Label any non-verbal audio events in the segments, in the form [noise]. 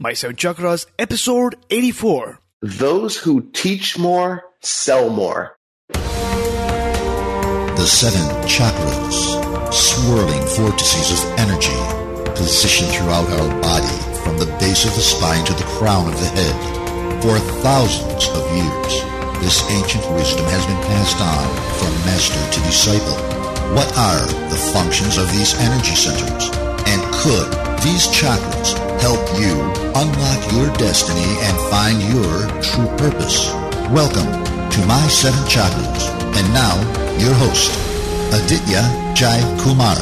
My Seven Chakras, episode 84. Those who teach more sell more. The seven chakras, swirling vortices of energy, positioned throughout our body from the base of the spine to the crown of the head. For thousands of years, this ancient wisdom has been passed on from master to disciple. What are the functions of these energy centers? And could these chakras help you unlock your destiny and find your true purpose? Welcome to My Seven Chakras. And now, your host, Aditya Jai Kumar.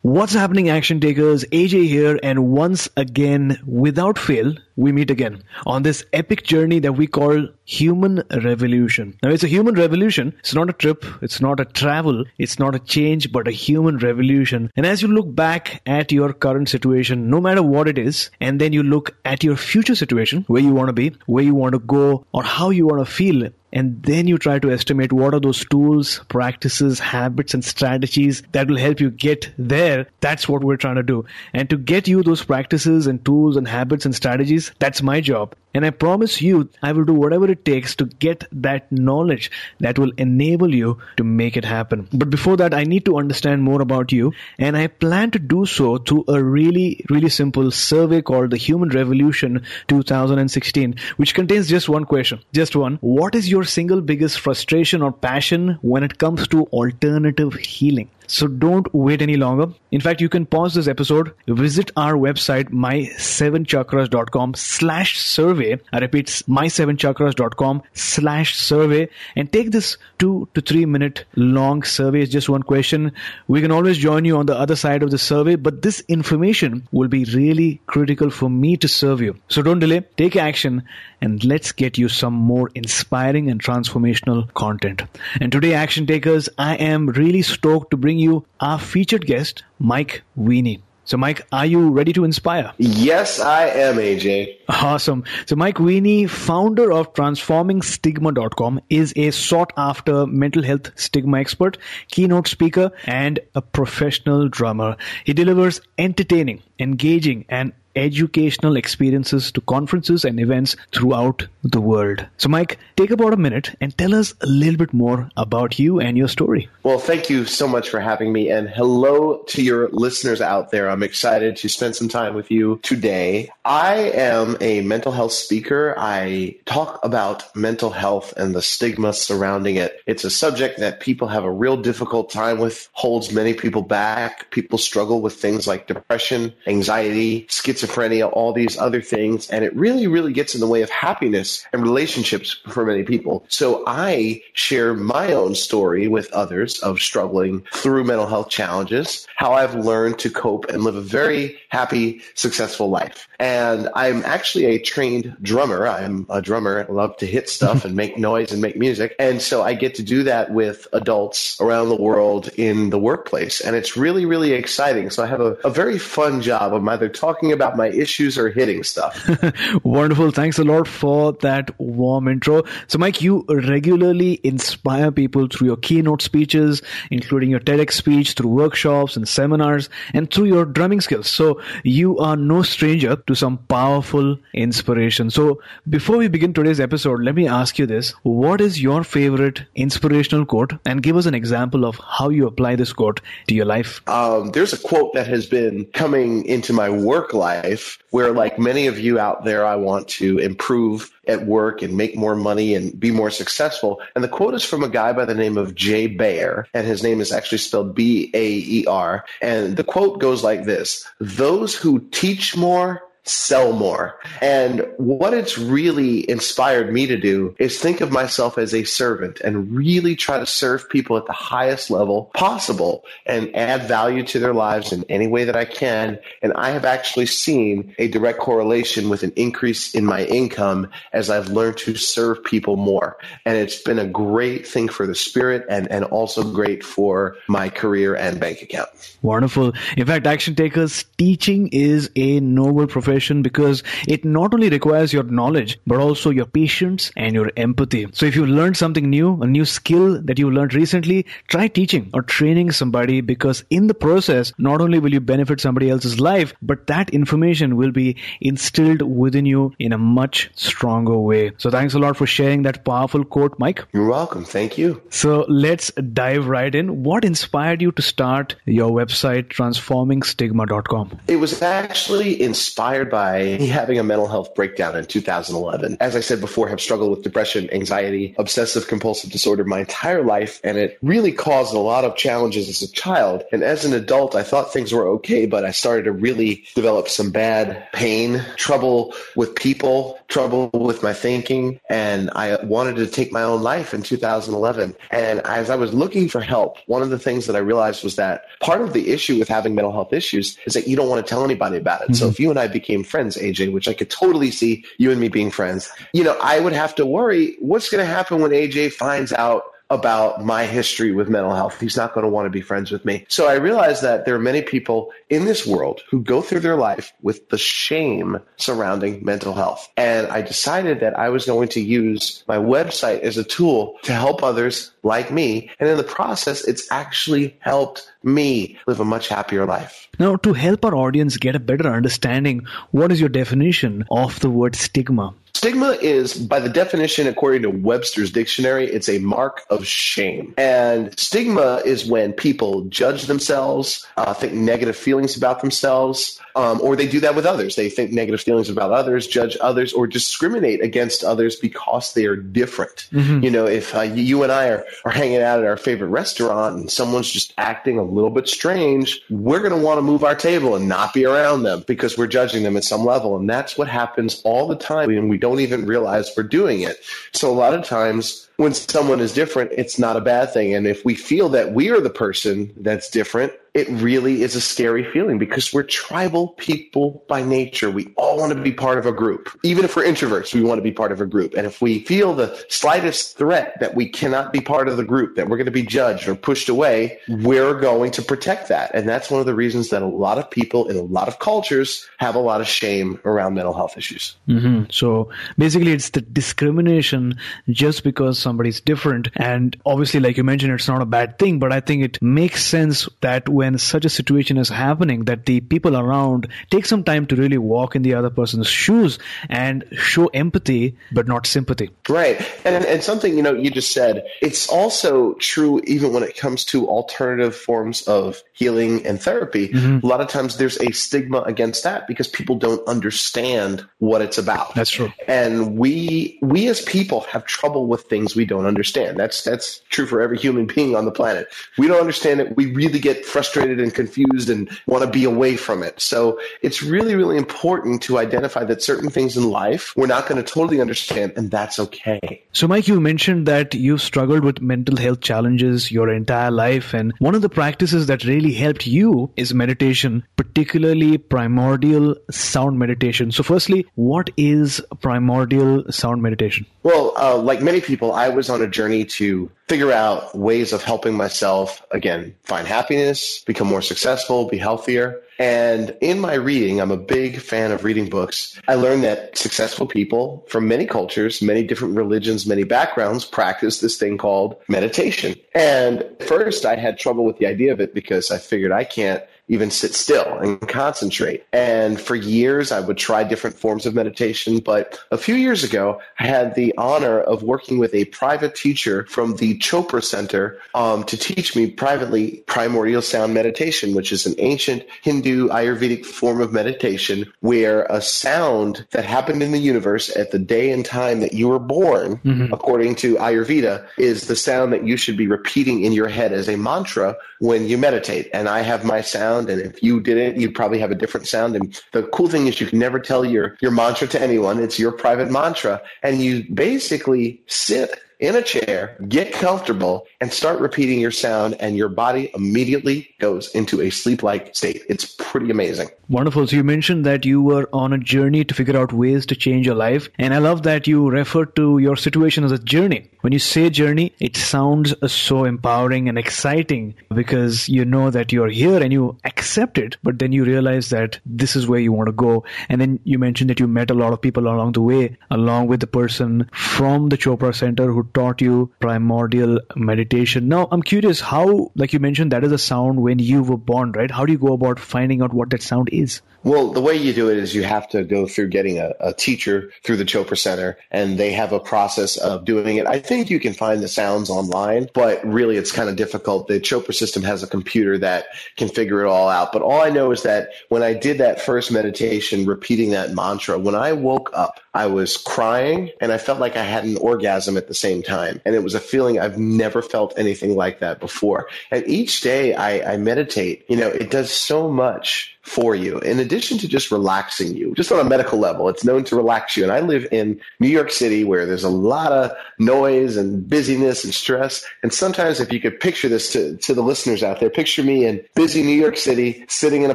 What's happening, action takers? AJ here, and once again, without fail, we meet again on this epic journey that we call human revolution. Now, it's a human revolution. It's not a trip. It's not a travel. It's not a change, but a human revolution. And as you look back at your current situation, no matter what it is, and then you look at your future situation, where you want to be, where you want to go, or how you want to feel, and then you try to estimate what are those tools, practices, habits, and strategies that will help you get there. That's what we're trying to do. And to get you those practices and tools and habits and strategies, that's my job. And I promise you, I will do whatever it takes to get that knowledge that will enable you to make it happen. But before that, I need to understand more about you. And I plan to do so through a really, really simple survey called the Human Revolution 2016, which contains just one question. Just one. What is your single biggest frustration or passion when it comes to alternative healing? So don't wait any longer. In fact, you can pause this episode, visit our website, my7chakras.com slash survey. I repeat, my7chakras.com slash survey and take this two to three minute long survey. It's just one question. We can always join you on the other side of the survey, but this information will be really critical for me to serve you. So don't delay, take action and let's get you some more inspiring and transformational content. And today, action takers, I am really stoked to bring you our featured guest, Mike Veny. So, Mike, are you ready to inspire? Yes, I am, AJ. Awesome. So, Mike Veny, founder of TransformingStigma.com, is a sought after mental health stigma expert, keynote speaker, and a professional drummer. He delivers entertaining, engaging, and educational experiences to conferences and events throughout the world. So, Mike, take about a minute and tell us a little bit more about you and your story. Well, thank you so much for having me, and hello to your listeners out there. I'm excited to spend some time with you today. I am a mental health speaker. I talk about mental health and the stigma surrounding it. It's a subject that people have a real difficult time with, holds many people back. People struggle with things like depression, anxiety, schizophrenia schizophrenia, all these other things. And it really, really gets in the way of happiness and relationships for many people. So I share my own story with others of struggling through mental health challenges, how I've learned to cope and live a very happy, successful life. And I'm actually a trained drummer. I'm a drummer. I love to hit stuff and make noise and make music. And so I get to do that with adults around the world in the workplace. And it's really, really exciting. So I have a, a very fun job. I'm either talking about my issues or hitting stuff. [laughs] Wonderful. Thanks a lot for that warm intro. So, Mike, you regularly inspire people through your keynote speeches, including your TEDx speech, through workshops and seminars, and through your drumming skills. So, you are no stranger to some powerful inspiration. So, before we begin today's episode, let me ask you this What is your favorite inspirational quote? And give us an example of how you apply this quote to your life. Um, there's a quote that has been coming into my work life where, like many of you out there, I want to improve at work and make more money and be more successful. And the quote is from a guy by the name of Jay Baer, and his name is actually spelled B A E R. And the quote goes like this Those who teach more sell more. And what it's really inspired me to do is think of myself as a servant and really try to serve people at the highest level possible and add value to their lives in any way that I can. And I have actually seen a direct correlation with an increase in my income as I've learned to serve people more. And it's been a great thing for the spirit and, and also great for my career and bank account. Wonderful. In fact, action takers, teaching is a noble profession profession because it not only requires your knowledge, but also your patience and your empathy. So if you learned something new, a new skill that you learned recently, try teaching or training somebody because in the process, not only will you benefit somebody else's life, but that information will be instilled within you in a much stronger way. So thanks a lot for sharing that powerful quote, Mike. You're welcome. Thank you. So let's dive right in. What inspired you to start your website, transformingstigma.com? It was actually inspired by having a mental health breakdown in 2011. As I said before, I have struggled with depression, anxiety, obsessive compulsive disorder my entire life, and it really caused a lot of challenges as a child. And as an adult, I thought things were okay, but I started to really develop some bad pain, trouble with people, trouble with my thinking, and I wanted to take my own life in 2011. And as I was looking for help, one of the things that I realized was that part of the issue with having mental health issues is that you don't want to tell anybody about it. Mm-hmm. So if you and I became friends, AJ, which I could totally see you and me being friends, you know, I would have to worry what's going to happen when AJ finds out about my history with mental health. He's not going to want to be friends with me. So I realized that there are many people in this world who go through their life with the shame surrounding mental health. And I decided that I was going to use my website as a tool to help others like me. And in the process, it's actually helped me live a much happier life. Now, to help our audience get a better understanding, what is your definition of the word stigma? Stigma is, by the definition, according to Webster's dictionary, it's a mark of shame. And stigma is when people judge themselves, uh, think negative feelings about themselves, um, or they do that with others. They think negative feelings about others, judge others, or discriminate against others because they are different. Mm-hmm. You know, if uh, you and I are, are hanging out at our favorite restaurant and someone's just acting a little bit strange, we're going to want to move our table and not be around them because we're judging them at some level. And that's what happens all the time, and we don't even realize we're doing it. So a lot of times, when someone is different, it's not a bad thing. And if we feel that we are the person that's different, it really is a scary feeling because we're tribal people by nature. We all want to be part of a group. Even if we're introverts, we want to be part of a group. And if we feel the slightest threat that we cannot be part of the group, that we're going to be judged or pushed away, we're going to protect that. And that's one of the reasons that a lot of people in a lot of cultures have a lot of shame around mental health issues. Mm-hmm. So basically, it's the discrimination just because somebody's different. And obviously, like you mentioned, it's not a bad thing, but I think it makes sense that when when such a situation is happening that the people around take some time to really walk in the other person's shoes and show empathy but not sympathy. Right. And, and something you know you just said it's also true even when it comes to alternative forms of healing and therapy. Mm-hmm. a lot of times there's a stigma against that because people don't understand what it's about. That's true. And we we as people have trouble with things we don't understand. That's that's true for every human being on the planet. We don't understand it. We really get frustrated frustrated and confused and want to be away from it. So it's really, really important to identify that certain things in life we're not going to totally understand, and that's okay. So, Mike, you mentioned that you've struggled with mental health challenges your entire life, and one of the practices that really helped you is meditation, particularly primordial sound meditation. So, firstly, what is primordial sound meditation? Well, uh, like many people, I was on a journey to figure out ways of helping myself, again, find happiness, become more successful, be healthier. And in my reading, I'm a big fan of reading books. I learned that successful people from many cultures, many different religions, many backgrounds practice this thing called meditation. And first I had trouble with the idea of it because I figured I can't even sit still and concentrate. And for years, I would try different forms of meditation. But a few years ago, I had the honor of working with a private teacher from the Chopra Center um, to teach me privately primordial sound meditation, which is an ancient Hindu Ayurvedic form of meditation where a sound that happened in the universe at the day and time that you were born, mm-hmm. according to Ayurveda, is the sound that you should be repeating in your head as a mantra when you meditate. And I have my sound sound. And if you did it, you'd probably have a different sound. And the cool thing is you can never tell your, your mantra to anyone. It's your private mantra. And you basically sit in a chair, get comfortable, and start repeating your sound, and your body immediately goes into a sleep like state. It's pretty amazing. Wonderful. So you mentioned that you were on a journey to figure out ways to change your life. And I love that you refer to your situation as a journey. When you say journey, it sounds so empowering and exciting because you know that you're here and you accept it, but then you realize that this is where you want to go. And then you mentioned that you met a lot of people along the way, along with the person from the Chopra Center who taught you primordial meditation. Now, I'm curious how, like you mentioned, that is a sound when you were born, right? How do you go about finding out what that sound is? Well, the way you do it is you have to go through getting a, a, teacher through the Chopra Center, and they have a process of doing it. I think you can find the sounds online, but really it's kind of difficult. The Chopra system has a computer that can figure it all out. But all I know is that when I did that first meditation, repeating that mantra, when I woke up, I was crying and I felt like I had an orgasm at the same time. And it was a feeling I've never felt anything like that before. And each day I, I meditate, you know, it does so much for you. In addition to just relaxing you just on a medical level it's known to relax you. And i live in new york city where there's a lot of noise and busyness and stress. And sometimes if you could picture this to, to the listeners out there picture me in busy new york city sitting in a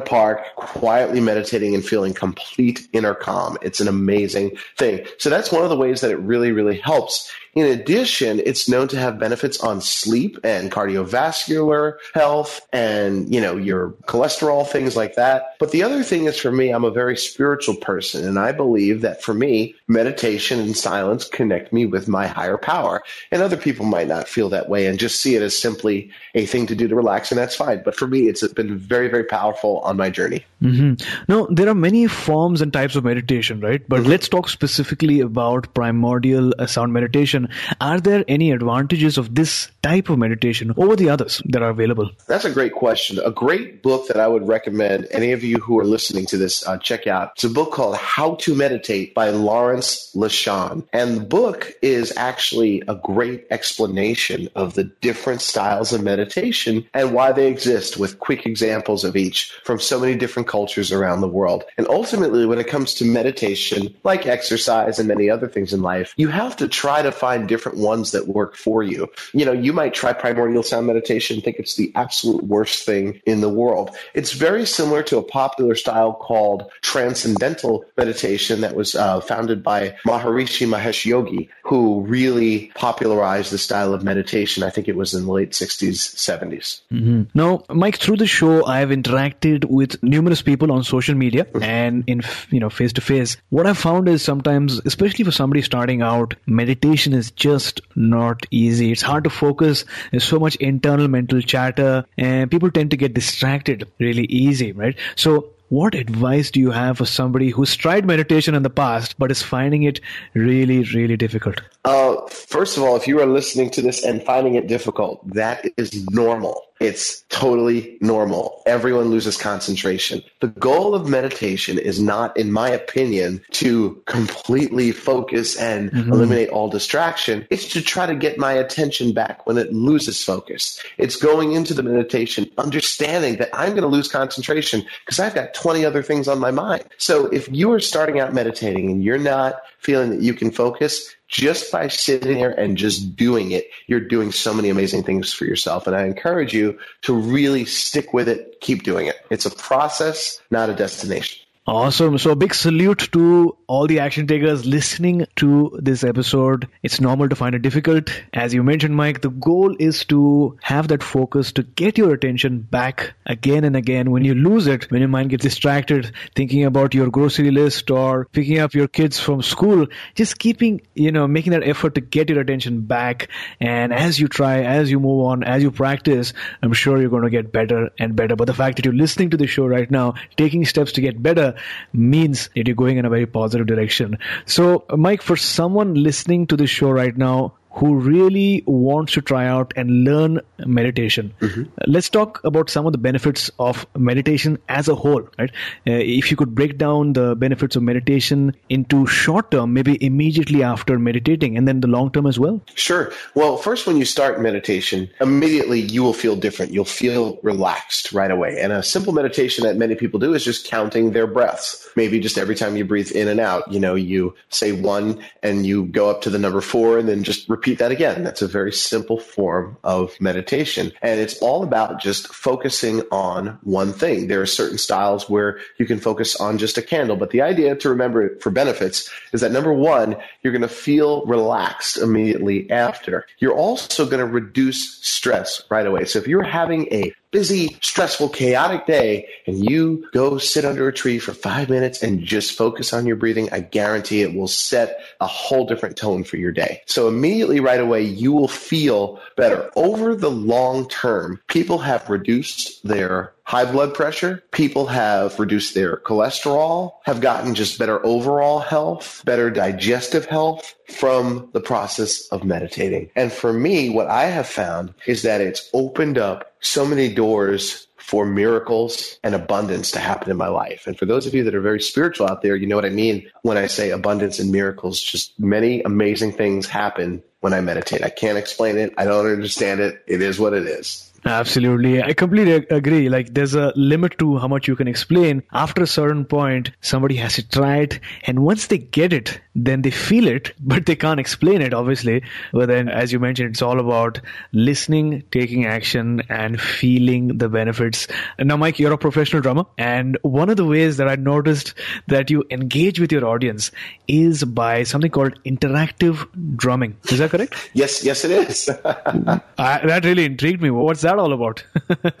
park quietly meditating and feeling complete inner calm. It's an amazing thing. So that's one of the ways that it really really helps. In addition, it's known to have benefits on sleep and cardiovascular health and, you know, your cholesterol, things like that. But the other thing is for me, I'm a very spiritual person. And I believe that for me, meditation and silence connect me with my higher power. And other people might not feel that way and just see it as simply a thing to do to relax. And that's fine. But for me, it's been very, very powerful on my journey. Mm-hmm. Now, there are many forms and types of meditation, right? But mm-hmm. let's talk specifically about primordial uh, sound meditation meditation. Are there any advantages of this type of meditation over the others that are available? That's a great question. A great book that I would recommend any of you who are listening to this uh, check out. It's a book called How to Meditate by Lawrence LeShan. And the book is actually a great explanation of the different styles of meditation and why they exist with quick examples of each from so many different cultures around the world. And ultimately, when it comes to meditation, like exercise and many other things in life, you have to try to find different ones that work for you. You know, you might try primordial sound meditation, think it's the absolute worst thing in the world. It's very similar to a popular style called transcendental meditation that was uh, founded by Maharishi Mahesh Yogi, who really popularized the style of meditation. I think it was in the late 60s, 70s. Mm-hmm. Now, Mike, through the show, I've interacted with numerous people on social media mm-hmm. and in, you know, face to face. What I found is sometimes, especially for somebody starting out, meditation is just not easy. It's hard to focus. There's so much internal mental chatter and people tend to get distracted really easy, right? So what advice do you have for somebody who's tried meditation in the past but is finding it really, really difficult? Uh, first of all, if you are listening to this and finding it difficult, that is normal. It's totally normal. Everyone loses concentration. The goal of meditation is not, in my opinion, to completely focus and mm-hmm. eliminate all distraction. It's to try to get my attention back when it loses focus. It's going into the meditation, understanding that I'm going to lose concentration because I've got 20 other things on my mind. So if you are starting out meditating and you're not feeling that you can focus, just by sitting there and just doing it, you're doing so many amazing things for yourself. And I encourage you to really stick with it, keep doing it. It's a process, not a destination. Awesome. So a big salute to all the action takers listening to this episode. It's normal to find it difficult. As you mentioned, Mike, the goal is to have that focus to get your attention back again and again. When you lose it, when your mind gets distracted thinking about your grocery list or picking up your kids from school, just keeping, you know, making that effort to get your attention back. And as you try, as you move on, as you practice, I'm sure you're going to get better and better. But the fact that you're listening to the show right now, taking steps to get better, means that you're going in a very positive direction. So, Mike, for someone listening to this show right now who really wants to try out and learn meditation. Mm-hmm. Let's talk about some of the benefits of meditation as a whole, right? Uh, if you could break down the benefits of meditation into short term, maybe immediately after meditating, and then the long term as well. Sure. Well, first, when you start meditation, immediately you will feel different. You'll feel relaxed right away. And a simple meditation that many people do is just counting their breaths. Maybe just every time you breathe in and out, you know, you say one and you go up to the number four and then just repeat repeat that again. That's a very simple form of meditation. And it's all about just focusing on one thing. There are certain styles where you can focus on just a candle. But the idea to remember for benefits is that number one, you're going to feel relaxed immediately after. You're also going to reduce stress right away. So if you're having a busy, stressful, chaotic day and you go sit under a tree for five minutes and just focus on your breathing, I guarantee it will set a whole different tone for your day. So immediately right away, you will feel better. Over the long term, people have reduced their high blood pressure. People have reduced their cholesterol, have gotten just better overall health, better digestive health from the process of meditating. And for me, what I have found is that it's opened up so many doors for miracles and abundance to happen in my life. And for those of you that are very spiritual out there, you know what I mean when I say abundance and miracles. Just many amazing things happen when I meditate. I can't explain it. I don't understand it. It is what it is. Absolutely. I completely agree. Like there's a limit to how much you can explain. After a certain point, somebody has to try it. And once they get it, then they feel it, [laughs] but they can't explain it, obviously. But then, as you mentioned, it's all about listening, taking action, and feeling the benefits. Now, Mike, you're a professional drummer. And one of the ways that I noticed that you engage with your audience is by something called interactive drumming. Is that correct? Yes, yes, it is. [laughs] I, that really intrigued me. What's that? That all about?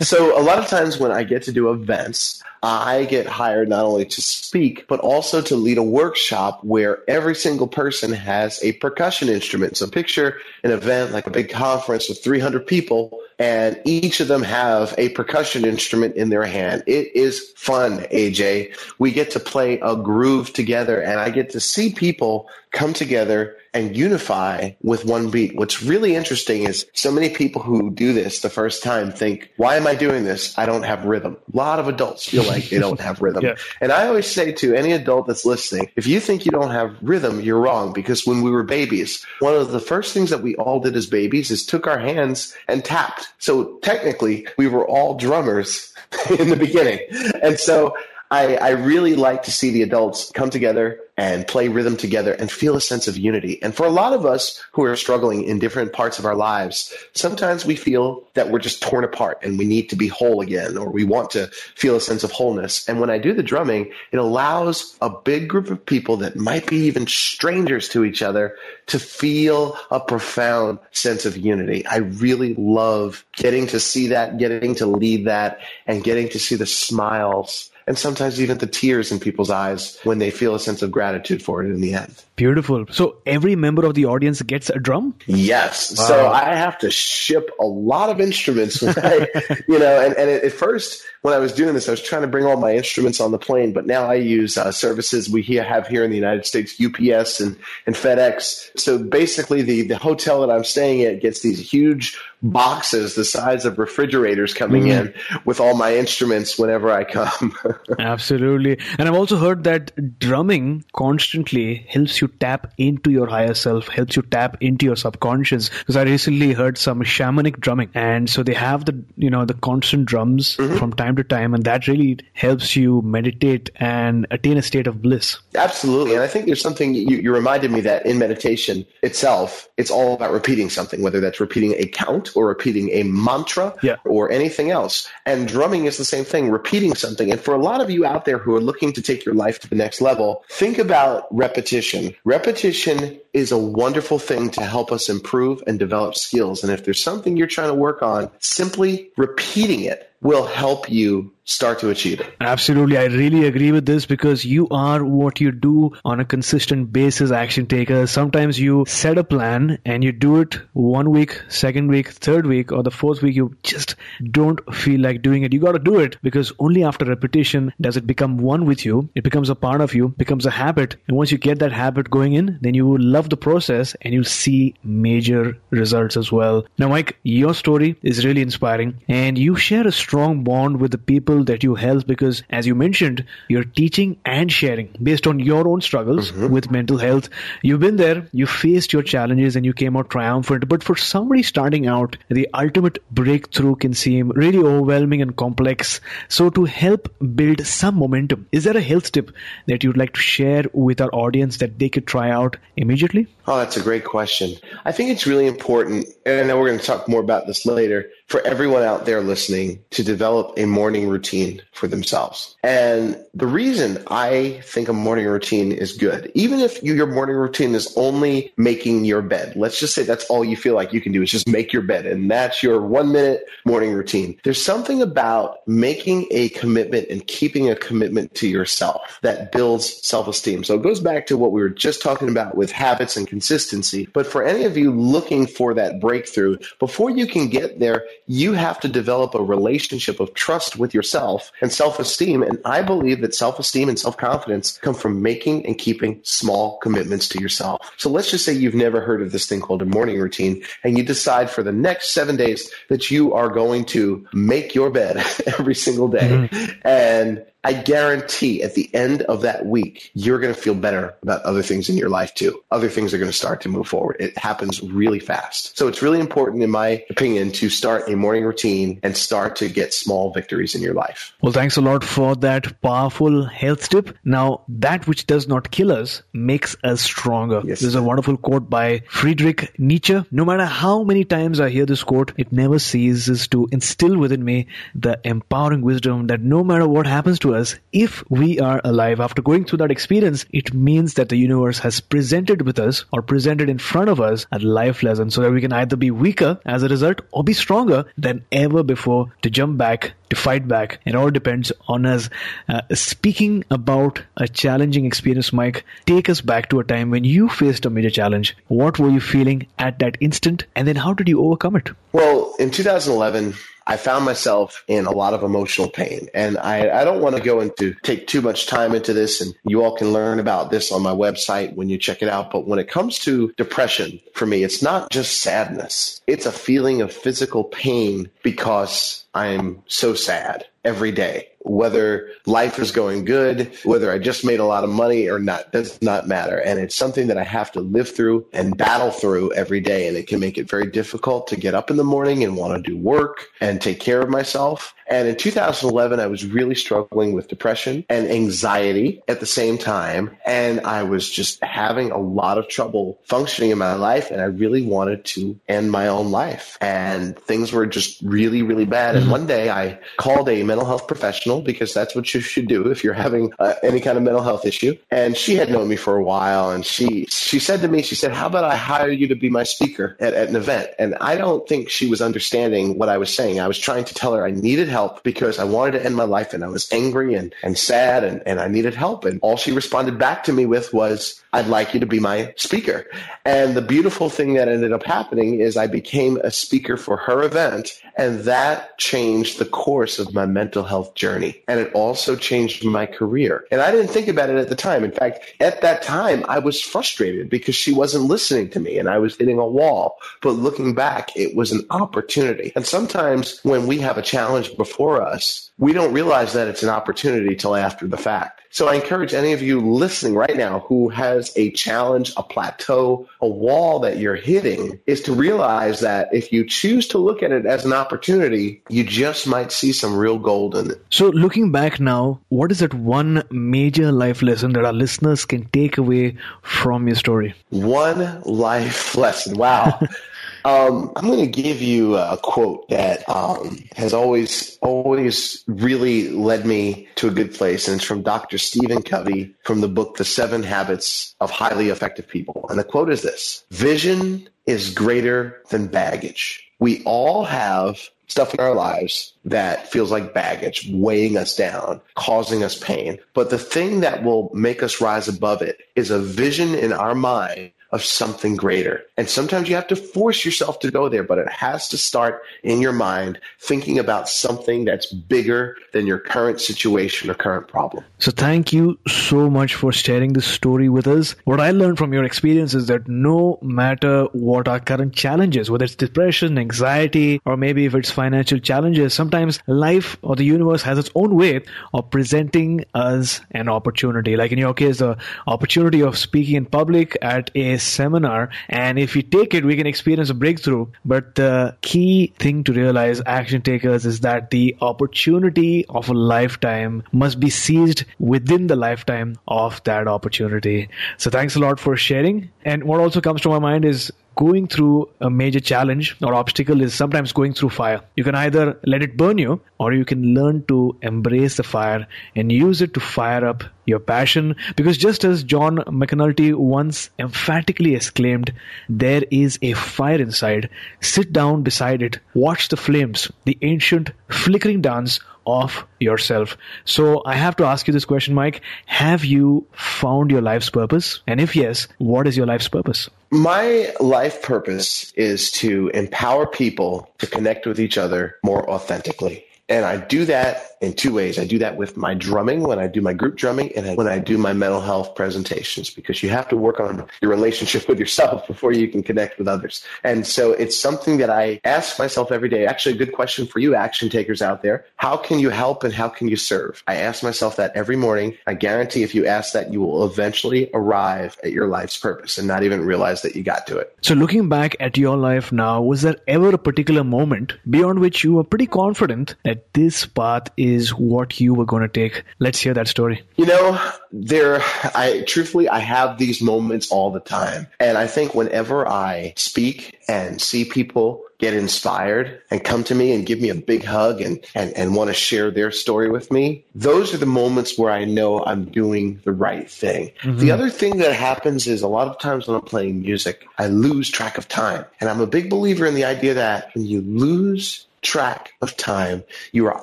[laughs] so a lot of times when I get to do events, I get hired not only to speak, but also to lead a workshop where every single person has a percussion instrument. So picture an event like a big conference with 300 people and each of them have a percussion instrument in their hand. It is fun, AJ. We get to play a groove together and I get to see people come together and unify with one beat. What's really interesting is so many people who do this the first time think, why am I doing this? I don't have rhythm. A lot of adults feel they don't have rhythm. [laughs] yeah. And I always say to any adult that's listening, if you think you don't have rhythm, you're wrong because when we were babies, one of the first things that we all did as babies is took our hands and tapped. So technically, we were all drummers [laughs] in the beginning. And so I, I really like to see the adults come together and play rhythm together and feel a sense of unity. And for a lot of us who are struggling in different parts of our lives, sometimes we feel that we're just torn apart and we need to be whole again, or we want to feel a sense of wholeness. And when I do the drumming, it allows a big group of people that might be even strangers to each other to feel a profound sense of unity. I really love getting to see that, getting to lead that, and getting to see the smiles and sometimes even the tears in people's eyes when they feel a sense of gratitude for it in the end. Beautiful. So every member of the audience gets a drum? Yes. Wow. So I have to ship a lot of instruments. [laughs] I, you know, and, and at first when I was doing this, I was trying to bring all my instruments on the plane, but now I use uh, services we have here in the United States, UPS and, and FedEx. So basically the, the hotel that I'm staying at gets these huge boxes the size of refrigerators coming mm. in with all my instruments whenever I come. [laughs] Absolutely. And I've also heard that drumming constantly helps you tap into your higher self, helps you tap into your subconscious. Because I recently heard some shamanic drumming. And so they have the, you know, the constant drums mm-hmm. from time to time. And that really helps you meditate and attain a state of bliss. Absolutely. And I think there's something you, you reminded me that in meditation itself, it's all about repeating something, whether that's repeating a count or repeating a mantra yeah. or anything else. And drumming is the same thing, repeating something. And for a lot of you out there who are looking to take your life to the next level, think about repetition. Repetition is a wonderful thing to help us improve and develop skills. And if there's something you're trying to work on, simply repeating it will help you start to achieve it. Absolutely. I really agree with this because you are what you do on a consistent basis, action taker. Sometimes you set a plan and you do it one week, second week, third week, or the fourth week, you just don't feel like doing it. You got to do it because only after repetition does it become one with you. It becomes a part of you, becomes a habit. And once you get that habit going in, then you will love the process and you'll see major results as well. Now, Mike, your story is really inspiring and you share a strong bond with the people that you help because, as you mentioned, you're teaching and sharing based on your own struggles mm-hmm. with mental health. You've been there, you faced your challenges, and you came out triumphant. But for somebody starting out, the ultimate breakthrough can seem really overwhelming and complex. So, to help build some momentum, is there a health tip that you'd like to share with our audience that they could try out immediately? Oh, that's a great question. I think it's really important, and I know we're going to talk more about this later, for everyone out there listening to develop a morning routine for themselves. And the reason I think a morning routine is good, even if you, your morning routine is only making your bed, let's just say that's all you feel like you can do is just make your bed and that's your one minute morning routine. There's something about making a commitment and keeping a commitment to yourself that builds self esteem. So it goes back to what we were just talking about with habits and consistency. But for any of you looking for that breakthrough, before you can get there, you have to develop a relationship of trust with yourself and self esteem. And I believe that self esteem and self confidence come from making and keeping small commitments to yourself. So let's just say you've never heard of this thing called a morning routine and you decide for the next seven days that you are going to make your bed [laughs] every single day. Mm-hmm. And I guarantee at the end of that week, you're going to feel better about other things in your life too. Other things are going to start to move forward. It happens really fast. So it's really important, in my opinion, to start a morning routine and start to get small victories in your life. Well, thanks a lot for that powerful health tip. Now, that which does not kill us makes us stronger. Yes. is a wonderful quote by Friedrich Nietzsche. No matter how many times I hear this quote, it never ceases to instill within me the empowering wisdom that no matter what happens to us, if we are alive after going through that experience, it means that the universe has presented with us or presented in front of us a life lesson so that we can either be weaker as a result or be stronger than ever before to jump back, to fight back. It all depends on us. Uh, speaking about a challenging experience, Mike, take us back to a time when you faced a major challenge. What were you feeling at that instant? And then how did you overcome it? Well, in 2011, I found myself in a lot of emotional pain. And I, I don't want to go into take too much time into this. And you all can learn about this on my website when you check it out. But when it comes to depression, for me, it's not just sadness. It's a feeling of physical pain because I'm so sad every day whether life is going good, whether I just made a lot of money or not, does not matter. And it's something that I have to live through and battle through every day. And it can make it very difficult to get up in the morning and want to do work and take care of myself. And in 2011, I was really struggling with depression and anxiety at the same time. And I was just having a lot of trouble functioning in my life. And I really wanted to end my own life. And things were just really, really bad. And mm-hmm. one day I called a mental health professional because that's what you should do if you're having uh, any kind of mental health issue. And she had known me for a while. And she, she said to me, she said, how about I hire you to be my speaker at, at an event? And I don't think she was understanding what I was saying. I was trying to tell her I needed help help because I wanted to end my life and I was angry and, and sad and, and I needed help. And all she responded back to me with was, I'd like you to be my speaker. And the beautiful thing that ended up happening is I became a speaker for her event. And that changed the course of my mental health journey. And it also changed my career. And I didn't think about it at the time. In fact, at that time, I was frustrated because she wasn't listening to me and I was hitting a wall. But looking back, it was an opportunity. And sometimes when we have a challenge before us, we don't realize that it's an opportunity till after the fact. So I encourage any of you listening right now who has a challenge, a plateau, a wall that you're hitting is to realize that if you choose to look at it as an opportunity, you just might see some real gold in it. So looking back now, what is that one major life lesson that our listeners can take away from your story? One life lesson. Wow. [laughs] Um, I'm going to give you a quote that um, has always, always really led me to a good place, and it's from Dr. Stephen Covey from the book The Seven Habits of Highly Effective People. And the quote is this: "Vision is greater than baggage. We all have stuff in our lives that feels like baggage, weighing us down, causing us pain. But the thing that will make us rise above it is a vision in our mind of something greater. And sometimes you have to force yourself to go there, but it has to start in your mind thinking about something that's bigger than your current situation or current problem. So thank you so much for sharing this story with us. What I learned from your experience is that no matter what our current challenges, whether it's depression, anxiety, or maybe if it's financial challenges, sometimes life or the universe has its own way of presenting us an opportunity. Like in your case, the opportunity of speaking in public at a seminar. And if we take it, we can experience a breakthrough. But the key thing to realize, action takers, is that the opportunity of a lifetime must be seized within the lifetime of that opportunity. So thanks a lot for sharing. And what also comes to my mind is going through a major challenge or obstacle is sometimes going through fire. You can either let it burn you or you can learn to embrace the fire and use it to fire up your passion. Because just as John McAnulty once emphatically exclaimed, there is a fire inside. Sit down beside it. Watch the flames, the ancient flickering dance of yourself. So I have to ask you this question, Mike. Have you found your life's purpose? And if yes, what is your life's purpose? My life purpose is to empower people to connect with each other more authentically. And I do that in two ways. I do that with my drumming when I do my group drumming and when I do my mental health presentations because you have to work on your relationship [laughs] with yourself before you can connect with others. And so it's something that I ask myself every day. Actually, a good question for you action takers out there. How can you help and how can you serve? I ask myself that every morning. I guarantee if you ask that, you will eventually arrive at your life's purpose and not even realize that you got to it. So looking back at your life now, was there ever a particular moment beyond which you were pretty confident that this path is is what you were going to take. Let's hear that story. You know, there, I truthfully, I have these moments all the time. And I think whenever I speak and see people get inspired and come to me and give me a big hug and, and, and want to share their story with me, those are the moments where I know I'm doing the right thing. Mm-hmm. The other thing that happens is a lot of times when I'm playing music, I lose track of time. And I'm a big believer in the idea that when you lose track of time. You are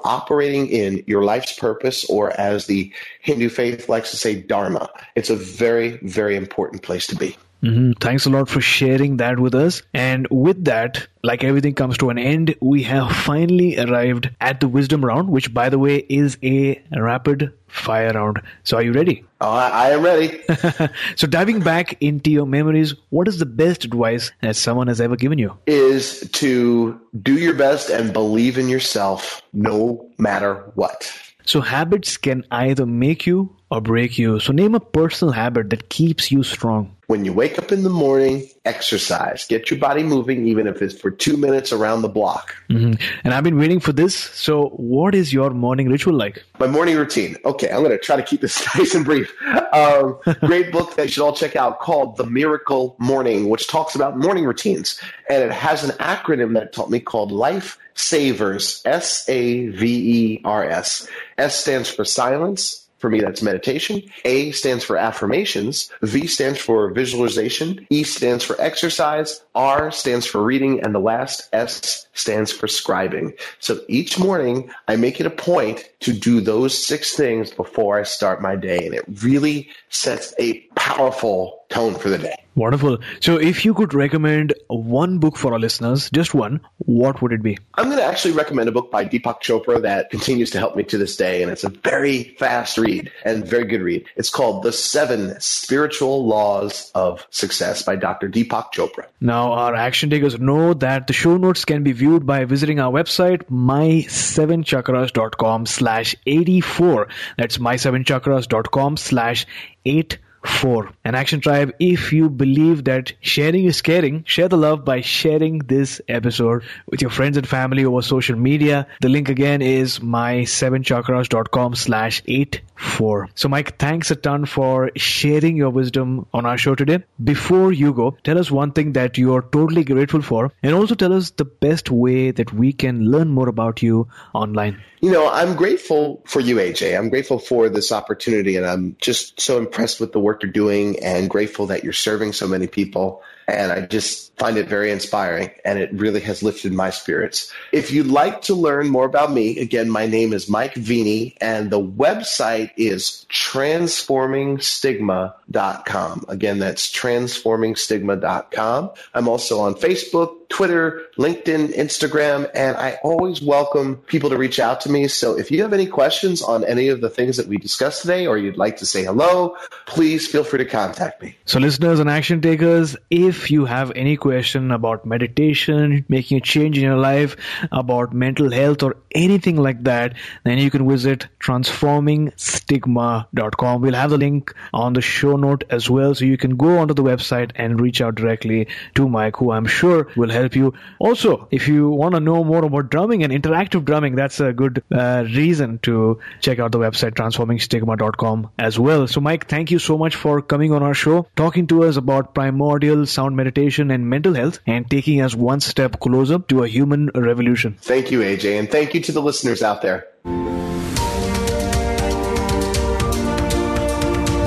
operating in your life's purpose, or as the Hindu faith likes to say, Dharma. It's a very, very important place to be. Mm-hmm. Thanks a lot for sharing that with us. And with that, like everything comes to an end, we have finally arrived at the wisdom round, which, by the way, is a rapid fire round. So, are you ready? Oh, I am ready. [laughs] so, diving back into your memories, what is the best advice that someone has ever given you? Is to do your best and believe in yourself no matter what. So, habits can either make you or break you. So, name a personal habit that keeps you strong. When you wake up in the morning, exercise. Get your body moving, even if it's for two minutes around the block. Mm-hmm. And I've been waiting for this. So, what is your morning ritual like? My morning routine. Okay, I'm going to try to keep this [laughs] nice and brief. Um, great book that you should all check out called The Miracle Morning, which talks about morning routines. And it has an acronym that taught me called Life Savers, S A V E R S. S stands for silence. For me, that's meditation. A stands for affirmations. V stands for visualization. E stands for exercise. R stands for reading. And the last S stands for scribing. So each morning, I make it a point to do those six things before I start my day. And it really sets a powerful tone for the day. Wonderful. So, if you could recommend one book for our listeners, just one, what would it be? I'm going to actually recommend a book by Deepak Chopra that continues to help me to this day. And it's a very fast read and very good read. It's called The Seven Spiritual Laws of Success by Dr. Deepak Chopra. Now, our action takers know that the show notes can be viewed by visiting our website, my7chakras.com slash 84. That's my7chakras.com slash 84 four. An action tribe, if you believe that sharing is caring, share the love by sharing this episode with your friends and family over social media. The link again is my7chakras.com slash eight four. So Mike, thanks a ton for sharing your wisdom on our show today. Before you go, tell us one thing that you're totally grateful for and also tell us the best way that we can learn more about you online. You know, I'm grateful for you, AJ. I'm grateful for this opportunity and I'm just so impressed with the work you're doing and grateful that you're serving so many people. And I just find it very inspiring and it really has lifted my spirits. If you'd like to learn more about me, again, my name is Mike Veny and the website is transformingstigma.com. Again, that's transformingstigma.com. I'm also on Facebook, Twitter, LinkedIn, Instagram, and I always welcome people to reach out to me. So if you have any questions on any of the things that we discussed today or you'd like to say hello, please feel free to contact me. So listeners and action takers, if you have any question about meditation, making a change in your life, about mental health or anything like that, then you can visit transformingstigma.com. We'll have the link on the show note as well. So you can go onto the website and reach out directly to Mike, who I'm sure will help you. Also, if you want to know more about drumming and interactive drumming, that's a good uh, reason to check out the website transformingstigma.com as well. So Mike, thank you so much for coming on our show, talking to us about primordial sound meditation and mental health and taking us one step closer to a human revolution. Thank you, AJ, and thank you to the listeners out there.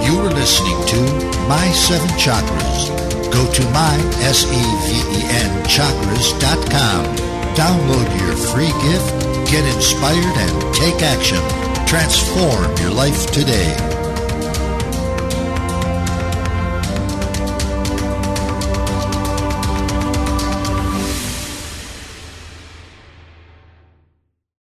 You are listening to My Seven Chakras. Go to my, S-E-V-E-N, chakras.com. Download your free gift, get inspired, and take action. Transform your life today.